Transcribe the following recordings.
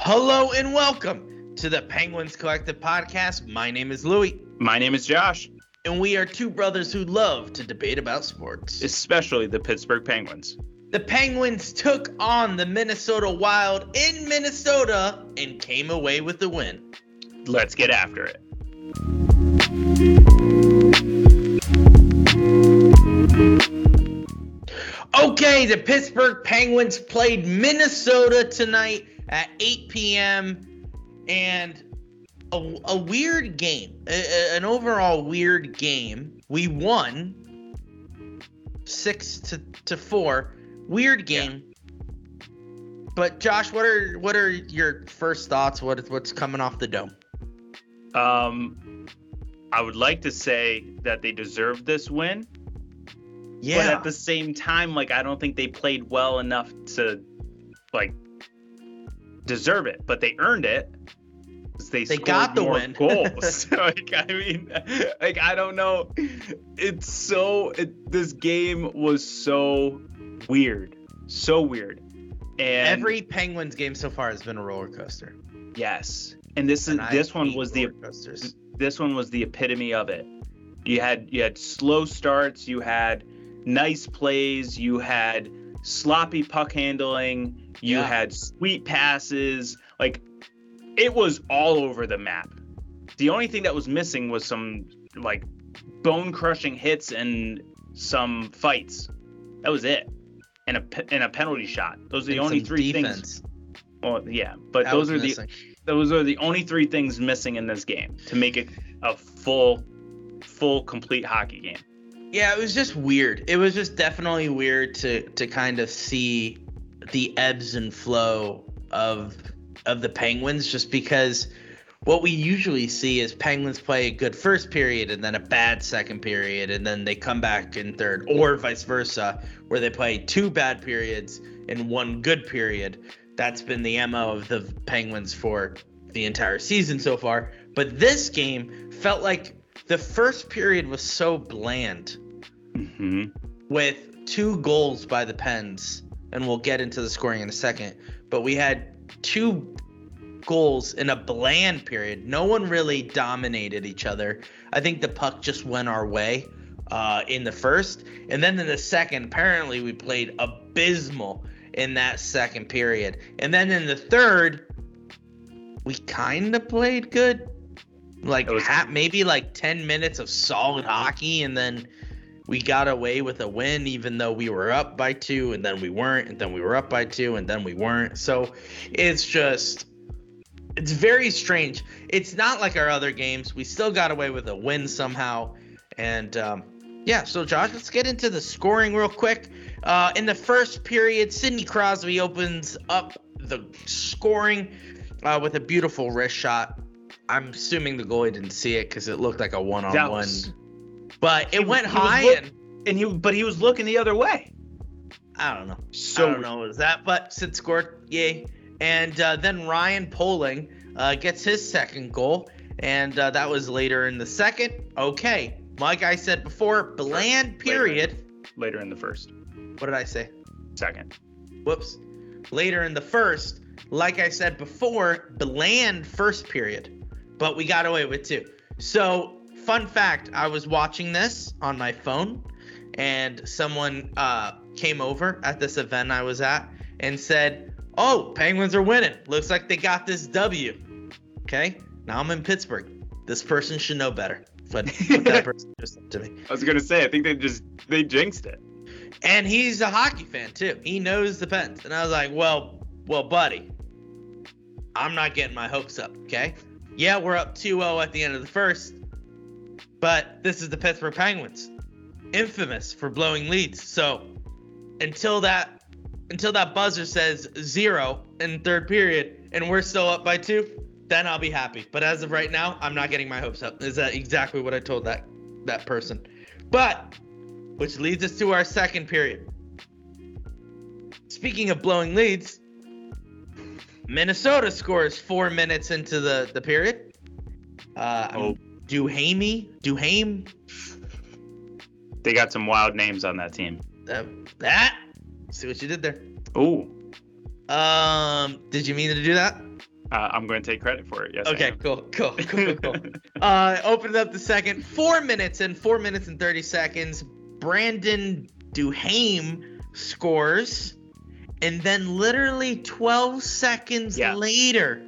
Hello and welcome to the Penguins Collective podcast. My name is Louie, My name is Josh, and we are two brothers who love to debate about sports. especially the Pittsburgh Penguins. The Penguins took on the Minnesota Wild in Minnesota and came away with the win. Let's get after it. Okay, the Pittsburgh Penguins played Minnesota tonight at 8 p.m. and a, a weird game, a- a- an overall weird game. We won six to, to four. Weird game. But Josh, what are what are your first thoughts? What what's coming off the dome? Um, I would like to say that they deserved this win, but at the same time, like I don't think they played well enough to like deserve it. But they earned it. They, They scored got the win. goals. like I mean, like I don't know. It's so it, this game was so weird, so weird. And Every Penguins game so far has been a roller coaster. yes, and this is And I this one was the coasters. this one was the epitome of it. You had you had slow starts, you had nice plays, you had sloppy puck handling, you Yeah. had sweet passes, like it was all over the map. The only thing that was missing was some like bone crushing hits and some fights. That was it. And a and a penalty shot. Those are the And only three things. defense. Well, yeah, but That those are the those are the only three things missing in this game to make it a full full complete hockey game Yeah, it was just weird. It was just definitely weird to to kind of see the ebbs and flow of of the Penguins just because what we usually see is Penguins play a good first period and then a bad second period and then they come back in third or vice versa where they play two bad periods and one good period. That's been the MO of the Penguins for the entire season so far. But this game felt like the first period was so bland mm-hmm. with two goals by the Pens, and we'll get into the scoring in a second. But we had two goals in a bland period. No one really dominated each other. I think the puck just went our way uh, in the first, and then in the second, apparently we played abysmal in that second period, and then in the third, we kind of played good. Like It was- ha- maybe like 10 minutes of solid hockey and then we got away with a win even though we were up by two and then we weren't and then we were up by two and then we weren't. So it's just it's very strange. It's not like our other games. We still got away with a win somehow. And um, yeah so josh let's get into the scoring real quick. Uh, in the first period sidney crosby opens up the scoring uh, with a beautiful wrist shot i'm assuming the goalie didn't see it because it looked like a one-on-one was- but it He- went he high look- and and he but he was looking the other way I don't know. so I don't know what is that, but Sid scored, yay. And uh, then Ryan Poehling uh, gets his second goal, and uh, that was later in the second. Okay, like I said before, bland Later. period. later in the first What did I say? second Whoops. Later in the first, like I said before, bland first period, but we got away with two. So, fun fact I was watching this on my phone, and someone uh, came over at this event I was at and said, Oh, Penguins are winning. Looks like they got this W. Okay, now I'm in Pittsburgh. This person should know better. But that person just said to me. i was gonna say i think they just they jinxed it And he's a hockey fan too. He knows the Pens. And I was like, well, well, buddy, I'm not getting my hopes up, okay? Yeah, we're up 2-0 at the end of the first, but this is the Pittsburgh Penguins, infamous for blowing leads. So until that until that buzzer says zero in third period and we're still up by two, then I'll be happy. But as of right now, I'm not getting my hopes up. Is that exactly what I told that that person? But which leads us to our second period. Speaking of blowing leads, Minnesota scores four minutes into the, the period. Uh, Oh. Duhaime, Duhaime. They got some wild names on that team. Uh, that. See what you did there. Ooh. Um, did you mean to do that? Uh, I'm going to take credit for it. Yes. Okay. Cool. Cool. Cool. Cool. cool. uh, opened up the second. Four minutes and four minutes and thirty seconds. Brandon Duhaime scores, and then literally twelve seconds yeah. later.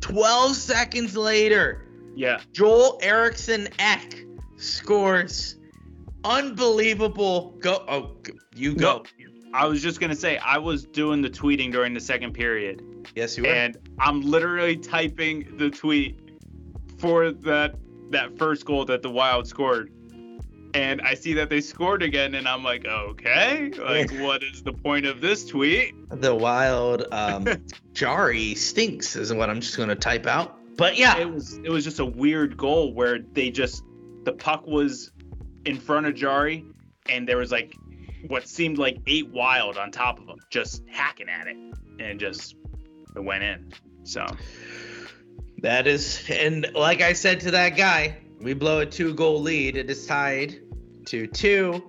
Twelve seconds later. Yeah. Joel Eriksson Ek scores. Unbelievable. Go. Oh, you go. No. I was just gonna say I was doing the tweeting during the second period. Yes, you were. And I'm literally typing the tweet for that that first goal that the Wild scored. And I see that they scored again, and I'm like, okay, like, what is the point of this tweet? The Wild um, Jarry stinks is what I'm just gonna type out. But yeah, it was it was just a weird goal where they just the puck was in front of Jarry, and there was like what seemed like eight wild on top of him, just hacking at it, and just it went in. So that is, and like I said to that guy, we blow a two goal lead. It is tied to two.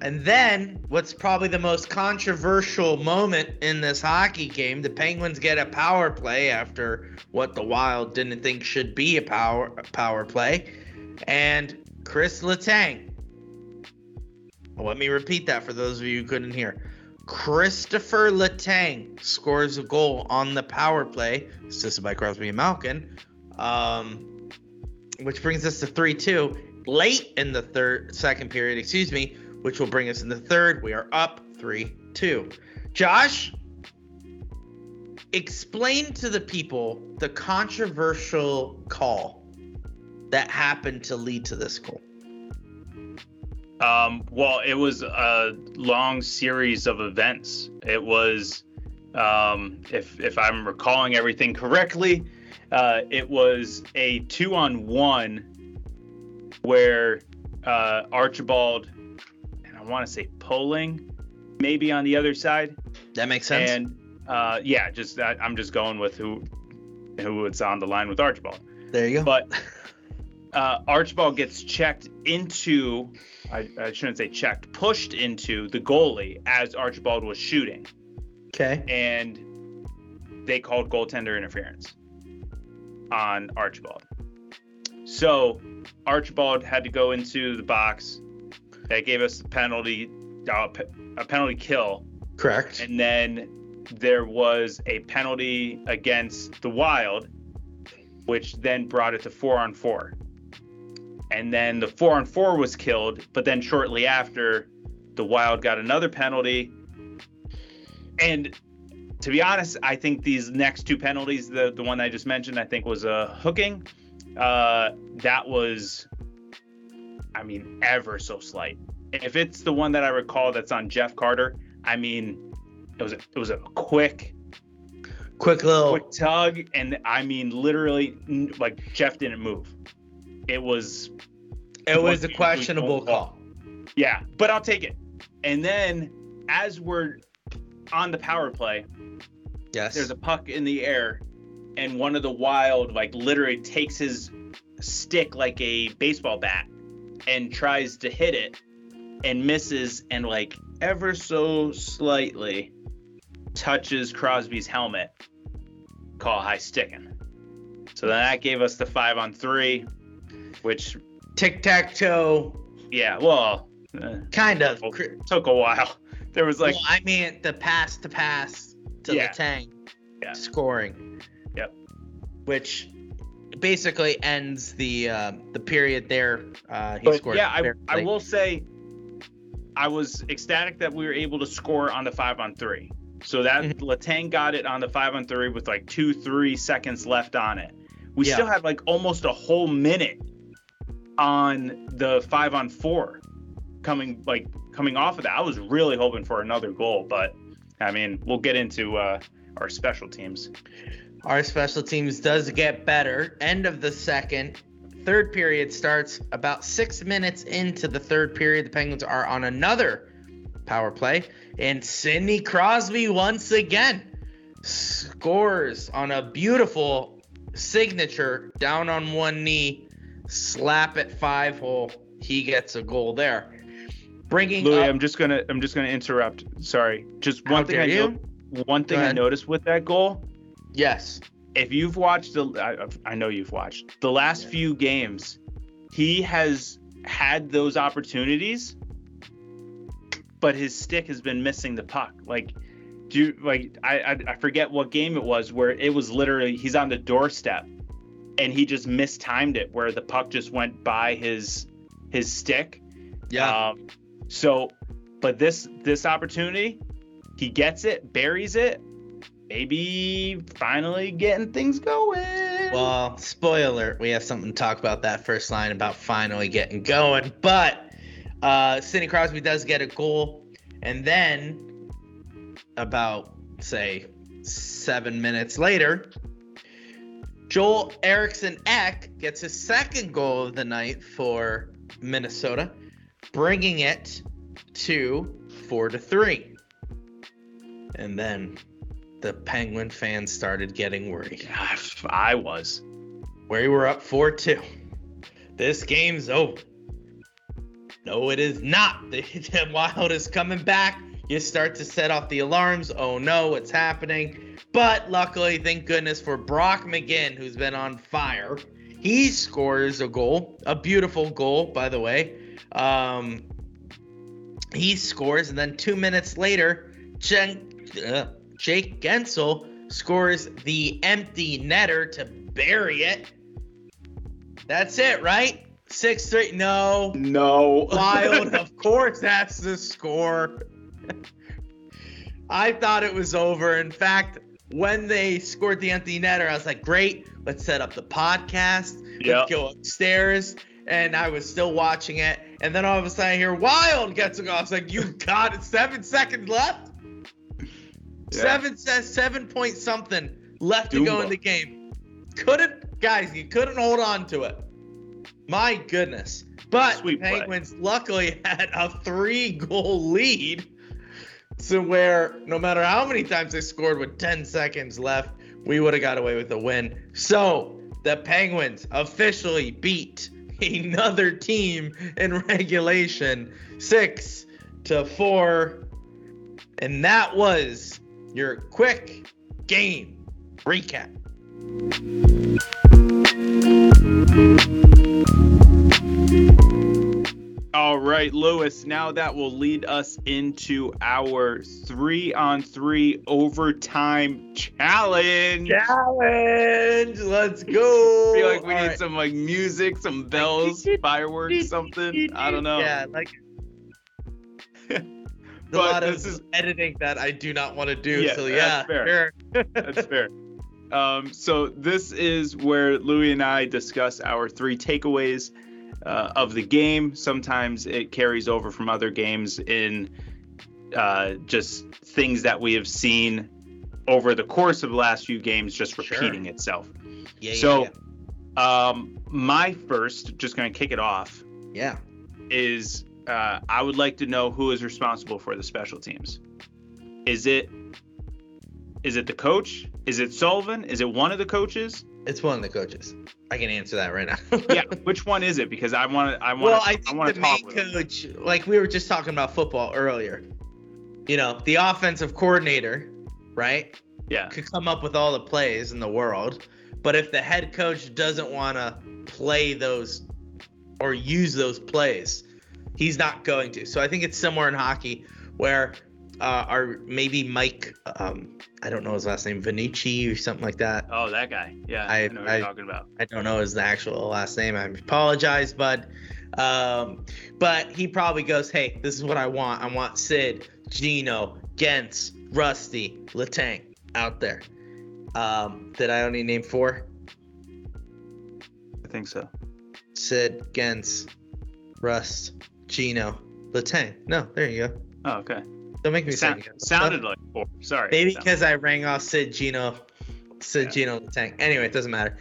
And then, what's probably the most controversial moment in this hockey game, the Penguins get a power play after what the Wild didn't think should be a power a power play, and Kris Letang let me repeat that for those of you who couldn't hear. Kristopher Letang scores a goal on the power play, assisted by Crosby and Malkin, um, which brings us to 3 2. Late in the third, second period, excuse me, which will bring us in the third. We are up 3 2. Josh, explain to the people the controversial call that happened to lead to this goal. Um, well, it was a long series of events. It was, um, if if I'm recalling everything correctly, uh, it was a two on one where uh, Archibald and I want to say Poehling, maybe on the other side. That makes sense. And uh, yeah, just I'm just going with who who it's on the line with Archibald. There you go. But uh, Archibald gets checked into I, I shouldn't say checked, pushed into the goalie as Archibald was shooting. Okay. And they called goaltender interference on Archibald. So Archibald had to go into the box. That gave us a penalty, uh, a penalty kill. Correct. And then there was a penalty against the Wild, which then brought it to four on four and then the four on four was killed. But then shortly after, the Wild got another penalty. And to be honest, I think these next two penalties, the the one I just mentioned, I think was a hooking. Uh, that was, I mean, ever so slight. If it's the one that I recall that's on Jeff Carter, I mean, it was a, it was a quick, quick little quick tug, and I mean, literally, like Jeff didn't move it was it was a questionable call. Yeah, but I'll take it. And then as we're on the power play, yes, there's a puck in the air, and one of the wild like literally takes his stick like a baseball bat and tries to hit it and misses and like ever so slightly touches Crosby's helmet. Call high sticking. So then that gave us the five on three which tic tac toe. Yeah, well, uh, kind of took a while. There was like, well, I mean, the pass to pass to yeah. the tank, yeah. scoring. Which basically ends the uh, the period there. Uh, he but scored. Yeah, I, I will say, I was ecstatic that we were able to score on the five on three. So that mm-hmm. Letang got it on the five on three with like two, three seconds left on it. We yeah. still had like almost a whole minute on the five on four coming like coming off of that. I was really hoping for another goal, but I mean, we'll get into uh, our special teams. Our special teams does get better. End of the second. Third period starts about six minutes into the third period. The Penguins are on another power play, and Sidney Crosby once again scores on a beautiful signature down on one knee slap it five hole. He gets a goal there. Bringing Louis, up, I'm just gonna I'm just gonna interrupt. Sorry, just one thing I know. One thing I noticed with that goal. Yes, If you've watched the, I, I know you've watched the last Yeah. few games, he has had those opportunities, but his stick has been missing the puck. Like, do you like? I, I I forget what game it was where it was literally he's on the doorstep, and he just mistimed it where the puck just went by his his stick. yeah, Um, so, but this this opportunity, he gets it, buries it, maybe finally getting things going. Well, spoiler, we have something to talk about that first line about finally getting going. But uh Sidney Crosby does get a goal, and then about say seven minutes later, Joel Eriksson Ek gets his second goal of the night for Minnesota, bringing it to four to three. And then the Penguin fans started getting worried. I was. We were up 4 2. This game's over. No, it is not. The, the Wild is coming back. You start to set off the alarms. Oh no, what's happening? But luckily, thank goodness for Brock McGinn, who's been on fire. He scores a goal, a beautiful goal, by the way. Um, he scores, and then two minutes later, Jen, uh, Jake Guentzel scores the empty netter to bury it. That's it, right? Six three. No, No. Wild, of course, that's the score. I thought it was over. In fact, when they scored the empty netter, I was like, great, let's set up the podcast. Yep. Let's go upstairs. And I was still watching it. And then all of a sudden I hear Wild gets a goal. I was like, you got it. Seven seconds left? Yeah. Seven says seven point something left to go in the game. Couldn't guys, you couldn't hold on to it. My goodness. But Sweet the play. Penguins luckily had a three goal lead. To where no matter how many times they scored with 10 seconds left, we would have got away with the win. So the Penguins officially beat another team in regulation six to four. And that was your quick game recap. All right, Lewis. Now that will lead us into our three on three overtime challenge. Challenge! Let's go! I feel like we All need right. some like music, some bells, fireworks, something. I don't know. Yeah, like a But lot of this is editing that I do not want to do. Yeah, so that's yeah, fair. sure. That's fair. Um, so this is where Louis and I discuss our three takeaways uh, of the game. Sometimes it carries over from other games in uh, just things that we have seen over the course of the last few games, just Sure. repeating itself. Yeah, So- yeah, Um, my first, just going to kick it off, yeah. is uh, I would like to know who is responsible for the special teams. Is it is it the coach? Is it Sullivan? Is it one of the coaches? It's one of the coaches. I can answer that right now. Yeah, which one is it? Because I want to I want well, I I, think want the to main talk with him. coach, like we were just talking about football earlier. You know, the offensive coordinator, right, Yeah. could come up with all the plays in the world, but if the head coach doesn't want to play those or use those plays, he's not going to. So I think it's similar in hockey where uh, our maybe Mike, um, I don't know his last name, Vinici or something like that. Oh, that guy. Yeah, I, I- know what I- you're talking about. I don't know his actual last name. I apologize, bud. Um, but he probably goes, "Hey, this is what I want. I want Sid, Gino, Gens, Rusty, Letang out there." Um, did I only name four? I think so. Sid, Gens, Rust, Gino, Letang. No, there you go. Oh, okay. Don't make me Sound, sounded like four. Sorry. Maybe because I rang off Sid Gino, Sid Yeah. Gino the tank. Anyway, it doesn't matter.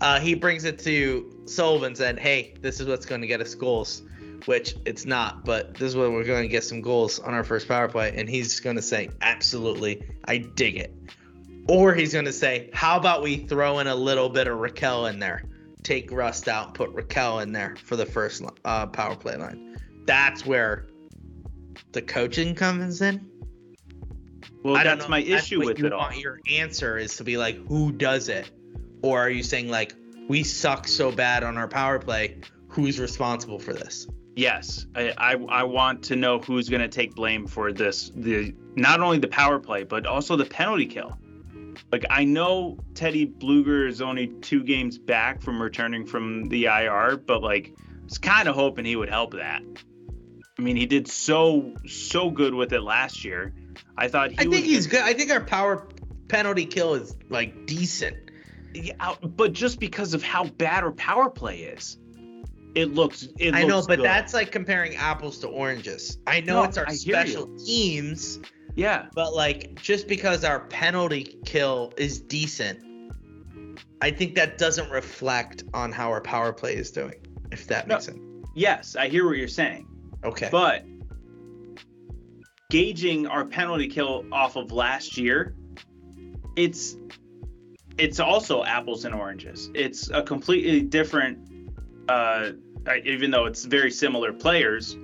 Uh, he brings it to Sullivan and said, "Hey, this is what's going to get us goals," which it's not, but this is what we're going to get some goals on our first power play. And he's going to say, "Absolutely, I dig it." Or he's going to say, "How about we throw in a little bit of Rakell in there take Rust out put Rakell in there for the first uh, power play line. That's where the coaching comes in. Well, that's my issue with it all. Your answer is to be like, who does it? Or are you saying like, we suck so bad on our power play? Who's responsible for this? Yes, I, I, I want to know who's going to take blame for this. The not only the power play, but also the penalty kill. Like I know Teddy Blueger is only two games back from returning from the IR, but like I was kind of hoping he would help that. I mean, he did so so good with it last year. I thought he. I think he's good. I think our power penalty kill is like decent. Yeah, uh, but just because of how bad our power play is it looks. It I know, but good. that's like comparing apples to oranges. I know no, it's our I special teams. Yeah. But like, just because our penalty kill is decent, I think that doesn't reflect on how our power play is doing. If that no, makes sense. Yes, I hear what you're saying. Okay. But gauging our penalty kill off of last year, it's it's also apples and oranges. It's a completely different uh, even though it's very similar players,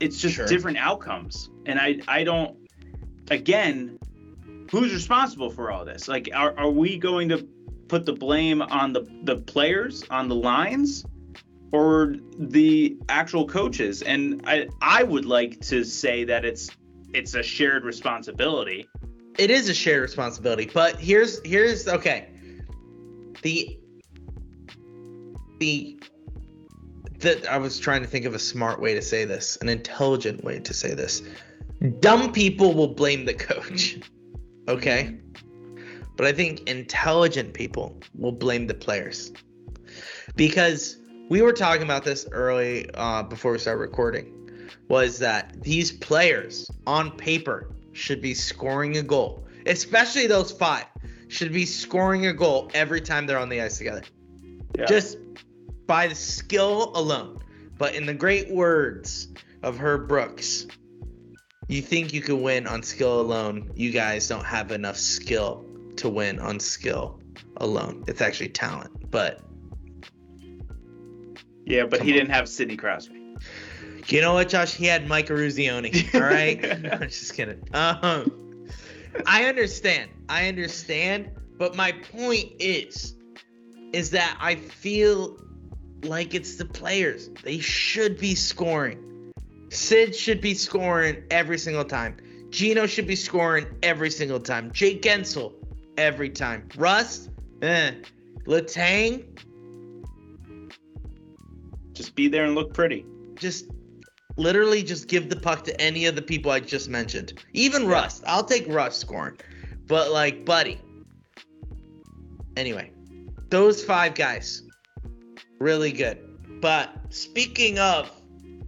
it's just sure. different outcomes. And I I don't again, who's responsible for all this? Like are, are we going to put the blame on the the players on the lines or the actual coaches? And I I would like to say that it's it's a shared responsibility. It is a shared responsibility, but here's here's okay. The the that I was trying to think of a smart way to say this, an intelligent way to say this. Dumb people will blame the coach. Okay? But I think intelligent people will blame the players. Because we were talking about this early uh, before we started recording was that these players on paper should be scoring a goal, especially those five should be scoring a goal every time they're on the ice together. Yeah. Just by the skill alone. But in the great words of Herb Brooks, you think you can win on skill alone. You guys don't have enough skill to win on skill alone. It's actually talent, but yeah, but he on. didn't have Sidney Crosby. You know what, Josh? He had Mike Eruzione. All right, I'm just kidding. Um, I understand. I understand, but my point is, is that I feel like it's the players. They should be scoring. Sid should be scoring every single time. Gino should be scoring every single time. Jake Guentzel every time. Rust, eh. Letang, just be there and look pretty. Just literally just give the puck to any of the people I just mentioned. Even yeah. Rust. I'll take Rust scoring. But like, buddy. Anyway, those five guys really good. But speaking of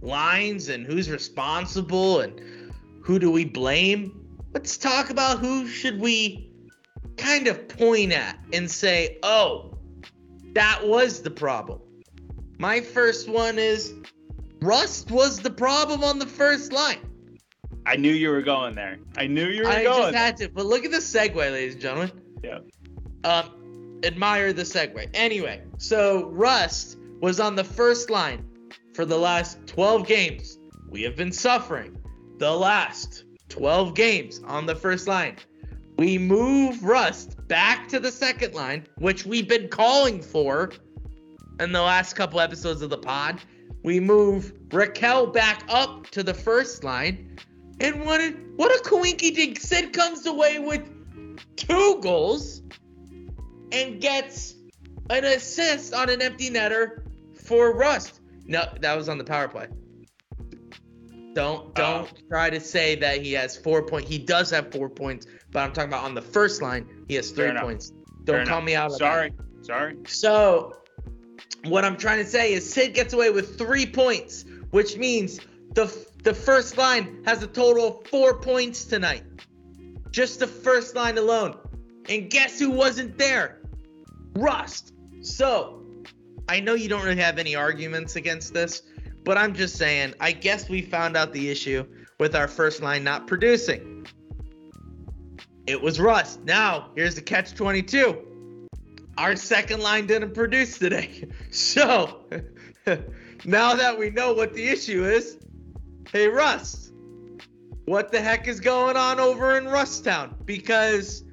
lines and who's responsible and who do we blame, let's talk about who should we kind of point at and say, "Oh, that was the problem." My first one is Rust was the problem on the first line. I knew you were going there. I knew you were I going. I just had to. But look at the segue, ladies and gentlemen. Yeah. Um, admire the segue. Anyway, so Rust was on the first line for the last 12 games. We have been suffering the last 12 games on the first line. We move Rust back to the second line, which we've been calling for in the last couple episodes of the pod. We move Rakell back up to the first line. And what a, what a coinky dink. Sid comes away with two goals and gets an assist on an empty netter for Rust. No, that was on the power play. Don't don't uh, try to say that he has four points. He does have four points, but I'm talking about on the first line, he has three points. Don't call enough. me out. Sorry, sorry. So, what I'm trying to say is Sid gets away with three points, which means the the first line has a total of four points tonight. Just the first line alone. And guess who wasn't there? Rust. So, I know you don't really have any arguments against this, but I'm just saying, I guess we found out the issue with our first line not producing. It was Rust. Now, here's the catch 22. Our second line didn't produce today. So now that we know what the issue is, hey Russ, what the heck is going on over in Russtown? Because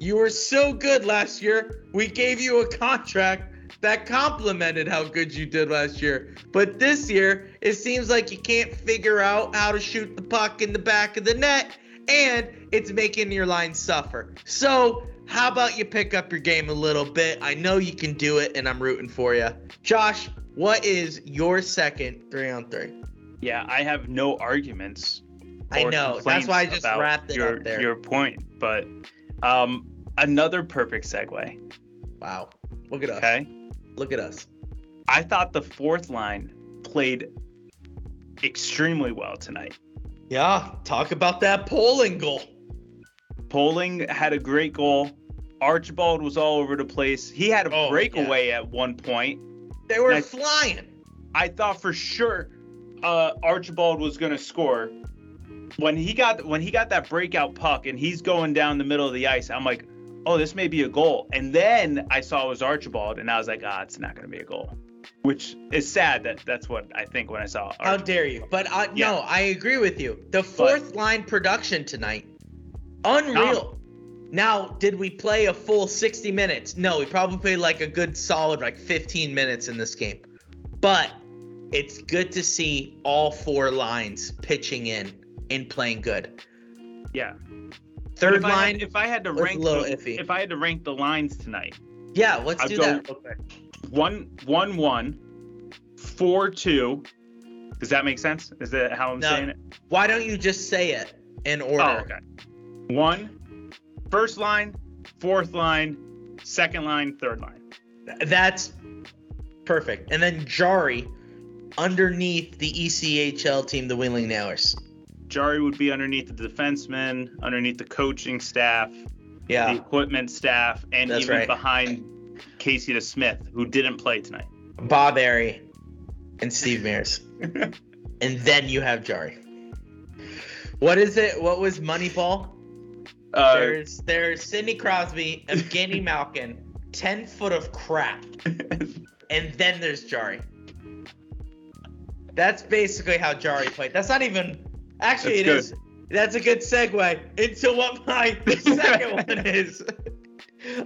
you were so good last year, we gave you a contract that complimented how good you did last year. But this year, it seems like you can't figure out how to shoot the puck in the back of the net, and it's making your line suffer. So, how about you pick up your game a little bit? I know you can do it, and I'm rooting for you. Josh, what is your second three on three? Yeah, I have no arguments. I know. That's why I just wrapped it your, up there. Your point, but um, another perfect segue. Wow. Look at us. Okay. Look at us. I thought the fourth line played extremely well tonight. Yeah, talk about that Poehling goal. Poehling had a great goal. Archibald was all over the place. He had a oh, breakaway yeah. at one point. They were I, flying. I thought for sure uh, Archibald was going to score. When he got when he got that breakout puck and he's going down the middle of the ice, I'm like, oh, this may be a goal. And then I saw it was Archibald, and I was like, ah, it's not going to be a goal. Which is sad that that's what I think when I saw. Archibald. How dare you? But uh, yeah. no, I agree with you. The fourth but, line production tonight, unreal. Now, did we play a full 60 minutes? No, we probably played like a good solid like 15 minutes in this game. But it's good to see all four lines pitching in and playing good. Yeah. Third if line. I had, if I had to rank, the, if I had to rank the lines tonight. Yeah, let's I'd do that. Okay. One, one, one, four, two. Does that make sense? Is that how I'm no. saying it? Why don't you just say it in order? Oh, okay. One, first line, fourth line, second line, third line. That's perfect. And then Jarry underneath the ECHL team, the Wheeling Nailers. Jarry would be underneath the defenseman, underneath the coaching staff, yeah, the equipment staff, and That's even right. behind Casey DeSmith, who didn't play tonight. Bob Errey and Steve Mears. and then you have Jarry. What is it? What was Moneyball? Uh, there's there's Sidney Crosby, Evgeny Malkin, ten foot of crap, and then there's Jarry. That's basically how Jarry played. That's not even Actually, That's it good. is. That's a good segue into what my second one is.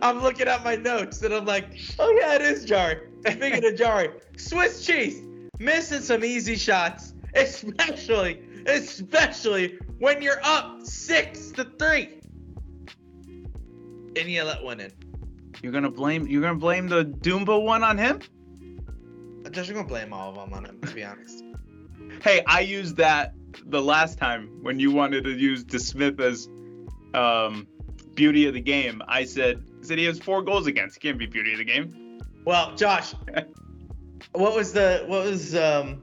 I'm looking at my notes and I'm like, oh yeah, it is Jarry. Speaking of Jarry, Swiss cheese missing some easy shots, especially, especially when you're up six to three, and you let one in. You're gonna blame you're gonna blame the Dumba one on him? I'm just gonna blame all of them on him, to be honest. hey, I used that the last time when you wanted to use DeSmith as um, beauty of the game, I said said he has four goals against. He can't be beauty of the game. Well, Josh, what was the what was um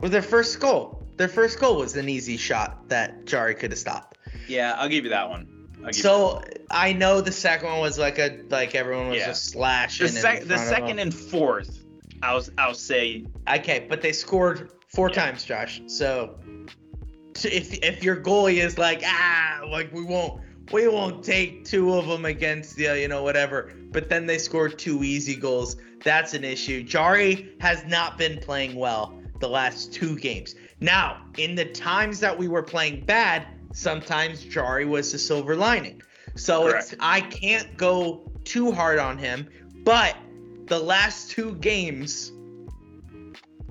was their first goal? Their first goal was an easy shot that Jarry could have stopped. Yeah, I'll give you that one. So I know the second one was like a like everyone was yeah. just slashing. The, sec- the second and fourth, I'll I'll say. Okay, but they scored four yeah. times, Josh. So if if your goalie is like ah like we won't we won't take two of them against you, you know whatever. But then they scored two easy goals. That's an issue. Jarry has not been playing well the last two games. Now, in the times that we were playing bad, sometimes Jarry was the silver lining. So it's I can't go too hard on him, but the last two games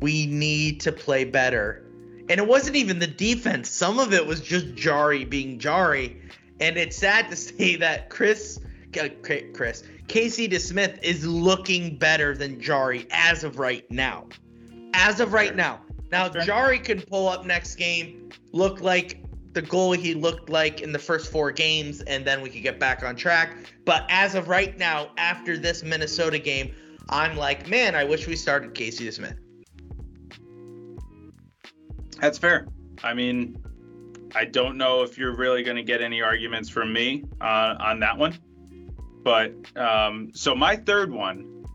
we need to play better. And it wasn't even the defense. Some of it was just Jarry being Jarry. And it's sad to say that Chris, uh, Chris, Casey DeSmith is looking better than Jarry as of right now. As of right now. Now, Jarry can pull up next game, look like the goal he looked like in the first four games, and then we could get back on track. But as of right now, after this Minnesota game, I'm like, man, I wish we started Casey Smith. That's fair. I mean, I don't know if you're really going to get any arguments from me uh, on that one. But um, so my third one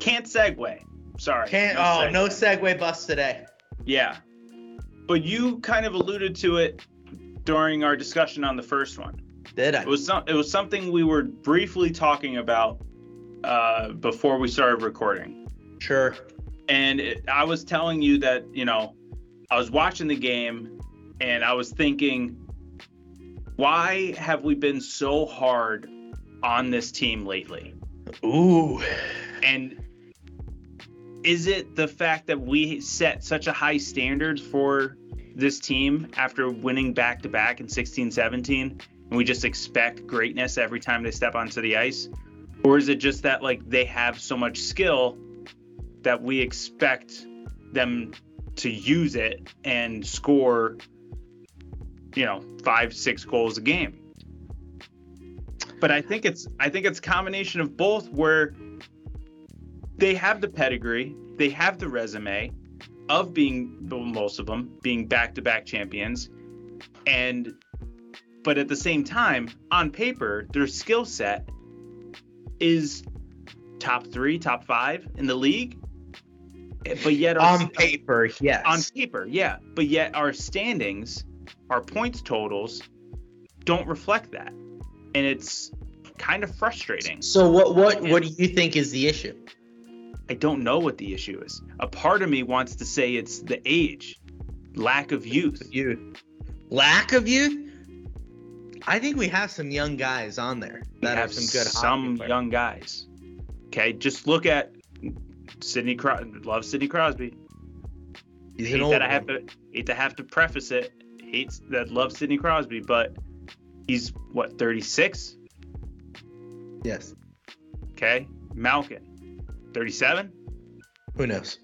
can't segue. Sorry. Can't. No oh, segue. no segue bus today. Yeah. But you kind of alluded to it during our discussion on the first one. Did I? It was some, it was something we were briefly talking about uh, before we started recording. Sure. And it, I was telling you that you know I was watching the game and I was thinking, why have we been so hard on this team lately? Ooh. And is it the fact that we set such a high standard for this team after winning back to back in 16 17 and we just expect greatness every time they step onto the ice? Or is it just that like they have so much skill that we expect them to use it and score you know, 5 6 goals a game? But I think it's I think it's combination of both where they have the pedigree, they have the resume of being most of them being back-to-back champions, and but at the same time, on paper, their skill set is top three, top five in the league. Eh, but yet, on paper, yes. On paper, yeah. But yet, our standings, our points totals, don't reflect that, and it's kind of frustrating. So, what what what do you think is the issue? I don't know what the issue is. A part of me wants to say it's the age, lack of youth. Youth. Lack of youth? I think we have some young guys on there that have some good some young guys. Okay, just look at Sidney Crosby. Love Sidney Crosby. He's hate that I have to hate to have to preface it. Hates that love Sidney Crosby, but he's what 36. Yes. Okay, Malkin. 37? Who knows?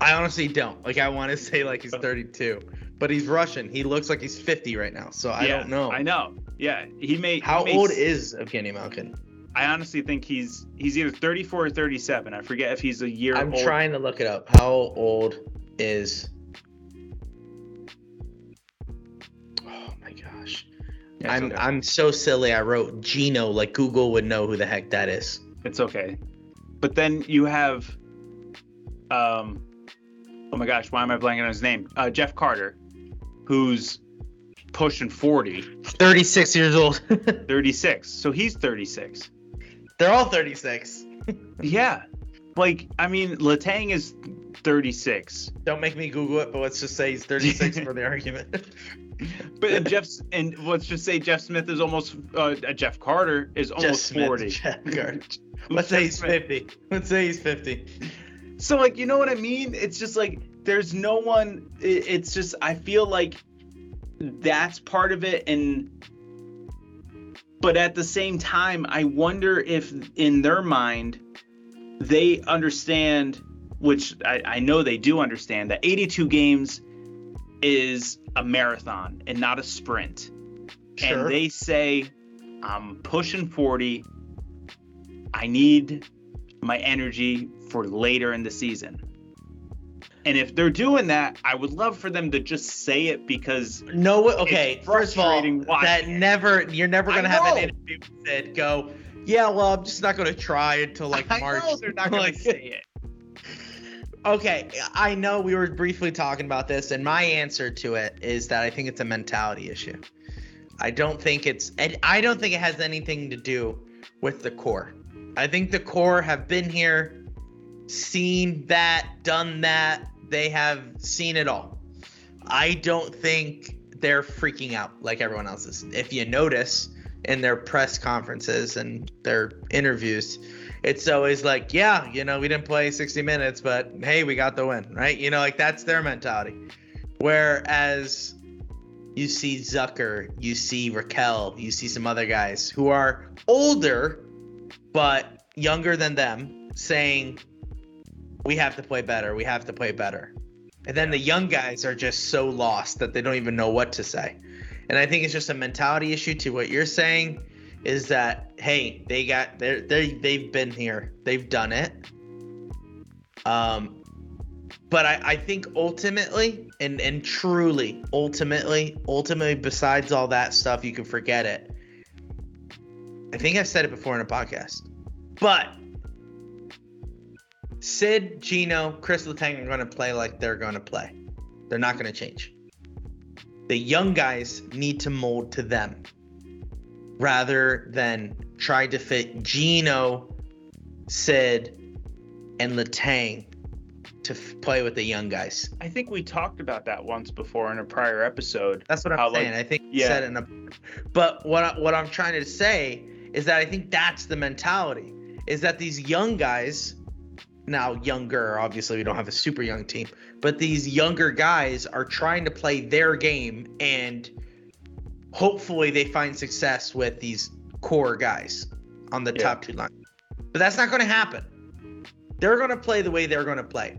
I honestly don't. Like I want to say like he's 32, but he's Russian. He looks like he's 50 right now. So I yeah, don't know. I know. Yeah, he may. How he old is Evgeny Malkin? I honestly think he's he's either 34 or 37. I forget if he's a year. Old. I'm old. trying to look it up. How old is? Oh my gosh. Yeah, I'm okay. I'm so silly. I wrote Gino like Google would know who the heck that is. It's okay. But then you have, um, oh my gosh, why am I blanking on his name? Uh, Jeff Carter, who's pushing 40. 36 years old. 36. So he's 36. They're all 36. yeah. Like, I mean, Letang is 36. Don't make me Google it, but let's just say he's 36 for the argument. but Jeff and let's just say Jeff Smith is almost uh, Jeff Carter is almost Smith, 40. Jeff Carter. Let's say he's 50. Let's say he's 50. So like, you know what I mean? It's just like there's no one. It's just I feel like that's part of it, and but at the same time, I wonder if in their mind they understand, which I, I know they do understand, that 82 games is a marathon and not a sprint. Sure. And they say, I'm pushing 40. I need my energy for later in the season. And if they're doing that, I would love for them to just say it because no. Okay, first of all, that never you're never gonna have an interview that go, yeah, well, I'm just not gonna try until like I March. Know they're not gonna say it. Okay, I know we were briefly talking about this, and my answer to it is that I think it's a mentality issue. I don't think it's, and I don't think it has anything to do with the core. I think the core have been here, seen that, done that. They have seen it all. I don't think they're freaking out like everyone else is. If you notice in their press conferences and their interviews, it's always like, yeah, you know, we didn't play 60 minutes, but hey, we got the win, right? You know, like that's their mentality. Whereas you see Zucker, you see Rakell, you see some other guys who are older but younger than them saying, we have to play better, we have to play better. And then the young guys are just so lost that they don't even know what to say. And I think it's just a mentality issue to what you're saying is that hey, they got they they they've been here, they've done it. Um, but I, I think ultimately and and truly ultimately ultimately besides all that stuff you can forget it. I think i've said it before in a podcast but sid gino kris letang are going to play like they're going to play. They're not going to change. The young guys need to mold to them rather than try to fit Gino, Sid, and Letang to f- play with the young guys. I think we talked about that once before in a prior episode. That's what I'm How, saying. like- I think yeah. said in a, but what I, what I'm trying to say is that I think that's the mentality. Is that these young guys, now younger, obviously we don't have a super young team, but these younger guys are trying to play their game and hopefully they find success with these core guys on the Yeah. top two lines. But that's not going to happen. They're going to play the way they're going to play.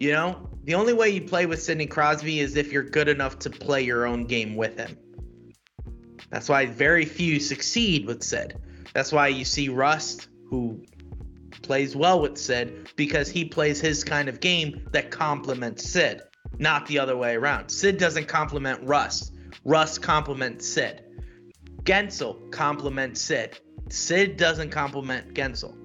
You know, the only way you play with Sidney Crosby is if you're good enough to play your own game with him. That's why very few succeed with Sid. That's why you see Rust, who plays well with Sid, because he plays his kind of game that complements Sid, not the other way around. Sid doesn't complement Rust. Rust complements Sid. Guentzel complements Sid. Sid doesn't complement Guentzel.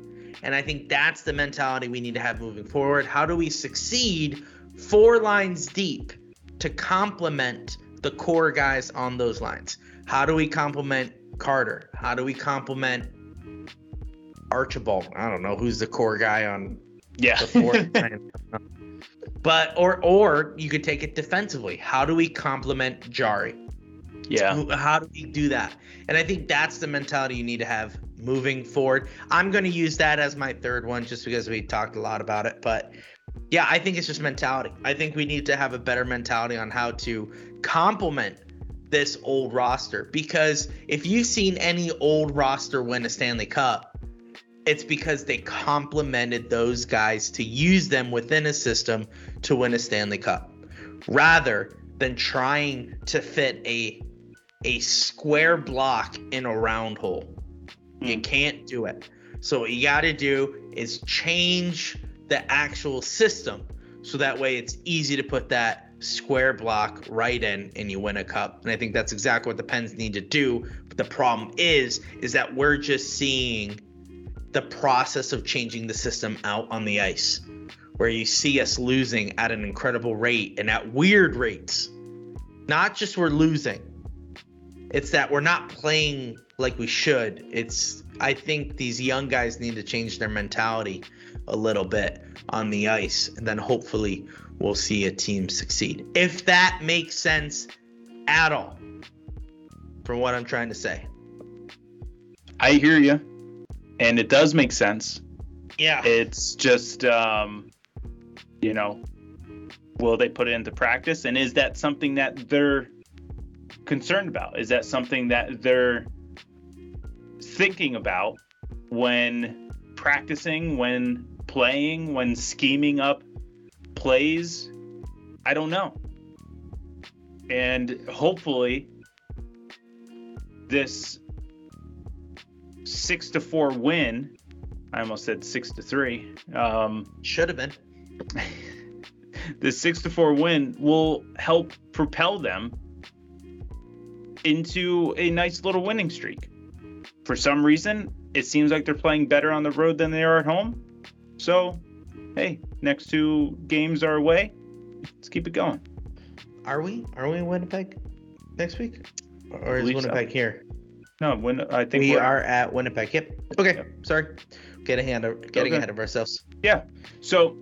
And I think that's the mentality we need to have moving forward. How do we succeed four lines deep to complement the core guys on those lines? How do we complement Carter? How do we complement Archibald? I don't know who's the core guy on Yeah. the fourth line. But or or you could take it defensively. How do we complement Jarry? yeah. How do we do that? And I think that's the mentality you need to have moving forward. I'm going to use that as my third one just because we talked a lot about it. But yeah, I think it's just mentality. I think we need to have a better mentality on how to complement this old roster because if you've seen any old roster win a Stanley Cup, it's because they complemented those guys to use them within a system to win a Stanley Cup rather than trying to fit a a square block in a round hole. You Mm. can't do it. So what you got to do is change the actual system so that way it's easy to put that square block right in and you win a cup. And I think that's exactly what the Pens need to do. But the problem is is that we're just seeing the process of changing the system out on the ice where you see us losing at an incredible rate and at weird rates. Not just we're losing. It's that we're not playing like we should. It's I think these young guys need to change their mentality a little bit on the ice and then hopefully we'll see a team succeed. If that makes sense at all. From what I'm trying to say. I hear you. And it does make sense. Yeah. It's just, um, you know, will they put it into practice? And is that something that they're concerned about? Is that something that they're thinking about when practicing, when playing, when scheming up plays? I don't know. And hopefully, this six to four win. I almost said six to three. Um, Should have been. the six to four win will help propel them into a nice little winning streak. For some reason, it seems like they're playing better on the road than they are at home. So, hey, next two games are away. Let's keep it going. Are we? Are we in Winnipeg next week? Or is Believe so. Winnipeg here? No, when I think We are at Winnipeg. Yep. Okay. Yep. Sorry. Get ahead of getting Okay. ahead of ourselves. Yeah. So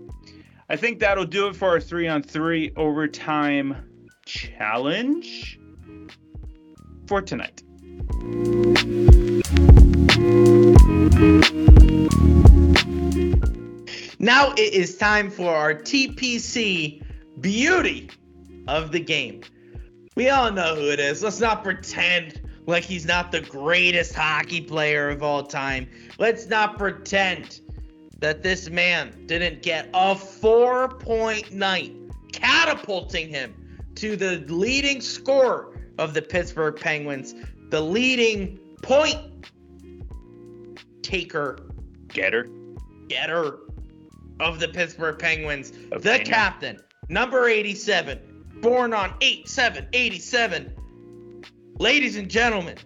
I think that'll do it for our three on three overtime challenge for tonight. Now it is time for our TPC beauty of the game. We all know who it is. Let's not pretend like he's not the greatest hockey player of all time. Let's not pretend that this man didn't get a four point night, catapulting him to the leading scorer of the Pittsburgh Penguins, the leading point taker Getter. getter of the Pittsburgh Penguins, A the captain, number 87, born on 8 7 87. Ladies and gentlemen,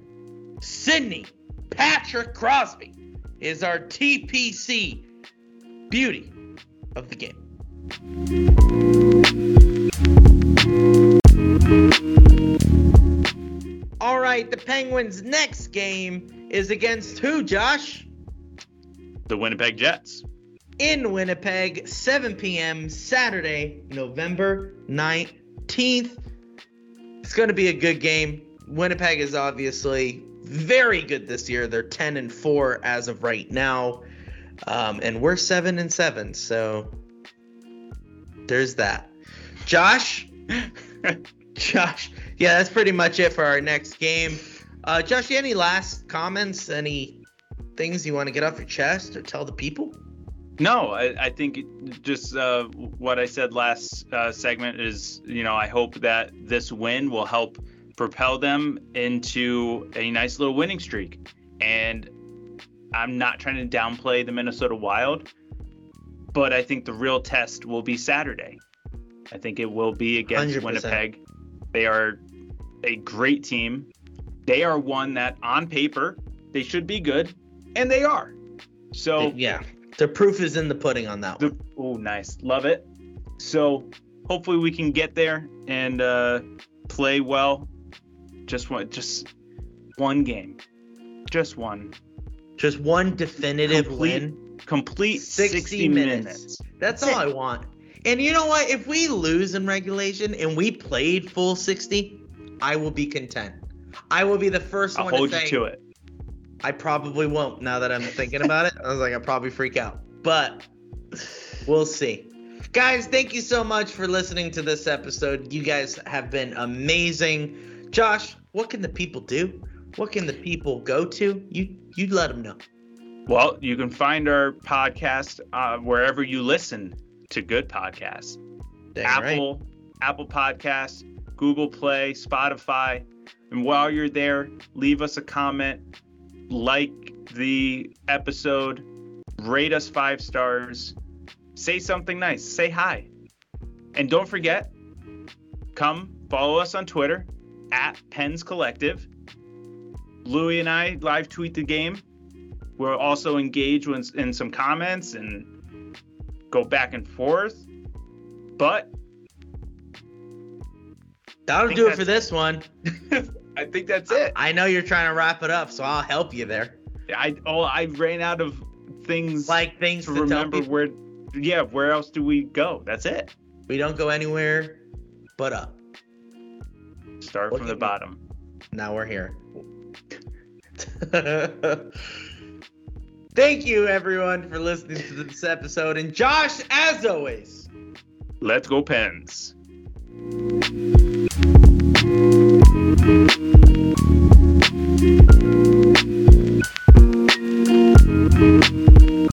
Sidney Patrick Crosby is our TPC beauty of the game. All right, the Penguins' next game is against who, Josh? The Winnipeg Jets. In Winnipeg, 7 p.m. Saturday, November 19th. It's going to be a good game. Winnipeg is obviously very good this year. They're 10 and 4 as of right now. Um, and we're 7 and 7. So there's that. Josh? Josh. Yeah, that's pretty much it for our next game. Uh, Josh, any last comments? Any things you want to get off your chest or tell the people? No, I, I think just uh, what I said last uh, segment is, you know, I hope that this win will help propel them into a nice little winning streak. And I'm not trying to downplay the Minnesota Wild, but I think the real test will be Saturday. I think it will be against 100%. Winnipeg. They are a great team. They are one that on paper they should be good, and they are. So yeah, the proof is in the pudding on that the, one. Oh, nice, love it. So hopefully we can get there and uh, play well. Just one, just one game, just one, just one definitive complete, win. Complete 60, 60 minutes. minutes. That's, That's all it. I want. And you know what? If we lose in regulation and we played full 60, I will be content. I will be the 1st one hold to say, you to it. I probably won't now that I'm thinking about it. I was like, I'll probably freak out. But we'll see. Guys, thank you so much for listening to this episode. You guys have been amazing. Josh, what can the people do? What can the people go to? You you let them know. Well, you can find our podcast uh, wherever you listen to good podcasts. Dang Apple, right. Apple Podcasts, Google Play, Spotify. And while you're there, leave us a comment, like the episode, rate us five stars, say something nice, say hi. And don't forget, come follow us on Twitter at Pens Collective. Louie and I live tweet the game. We'll also engage in some comments and go back and forth. But that'll do it for this one. I think that's it. I know you're trying to wrap it up, so I'll help you there. I oh I ran out of things like things to, to remember where. Yeah, where else do we go? That's it. We don't go anywhere but up. Start what from the mean? bottom. Now we're here. Thank you, everyone, for listening to this episode. And Josh, as always, let's go, Pens.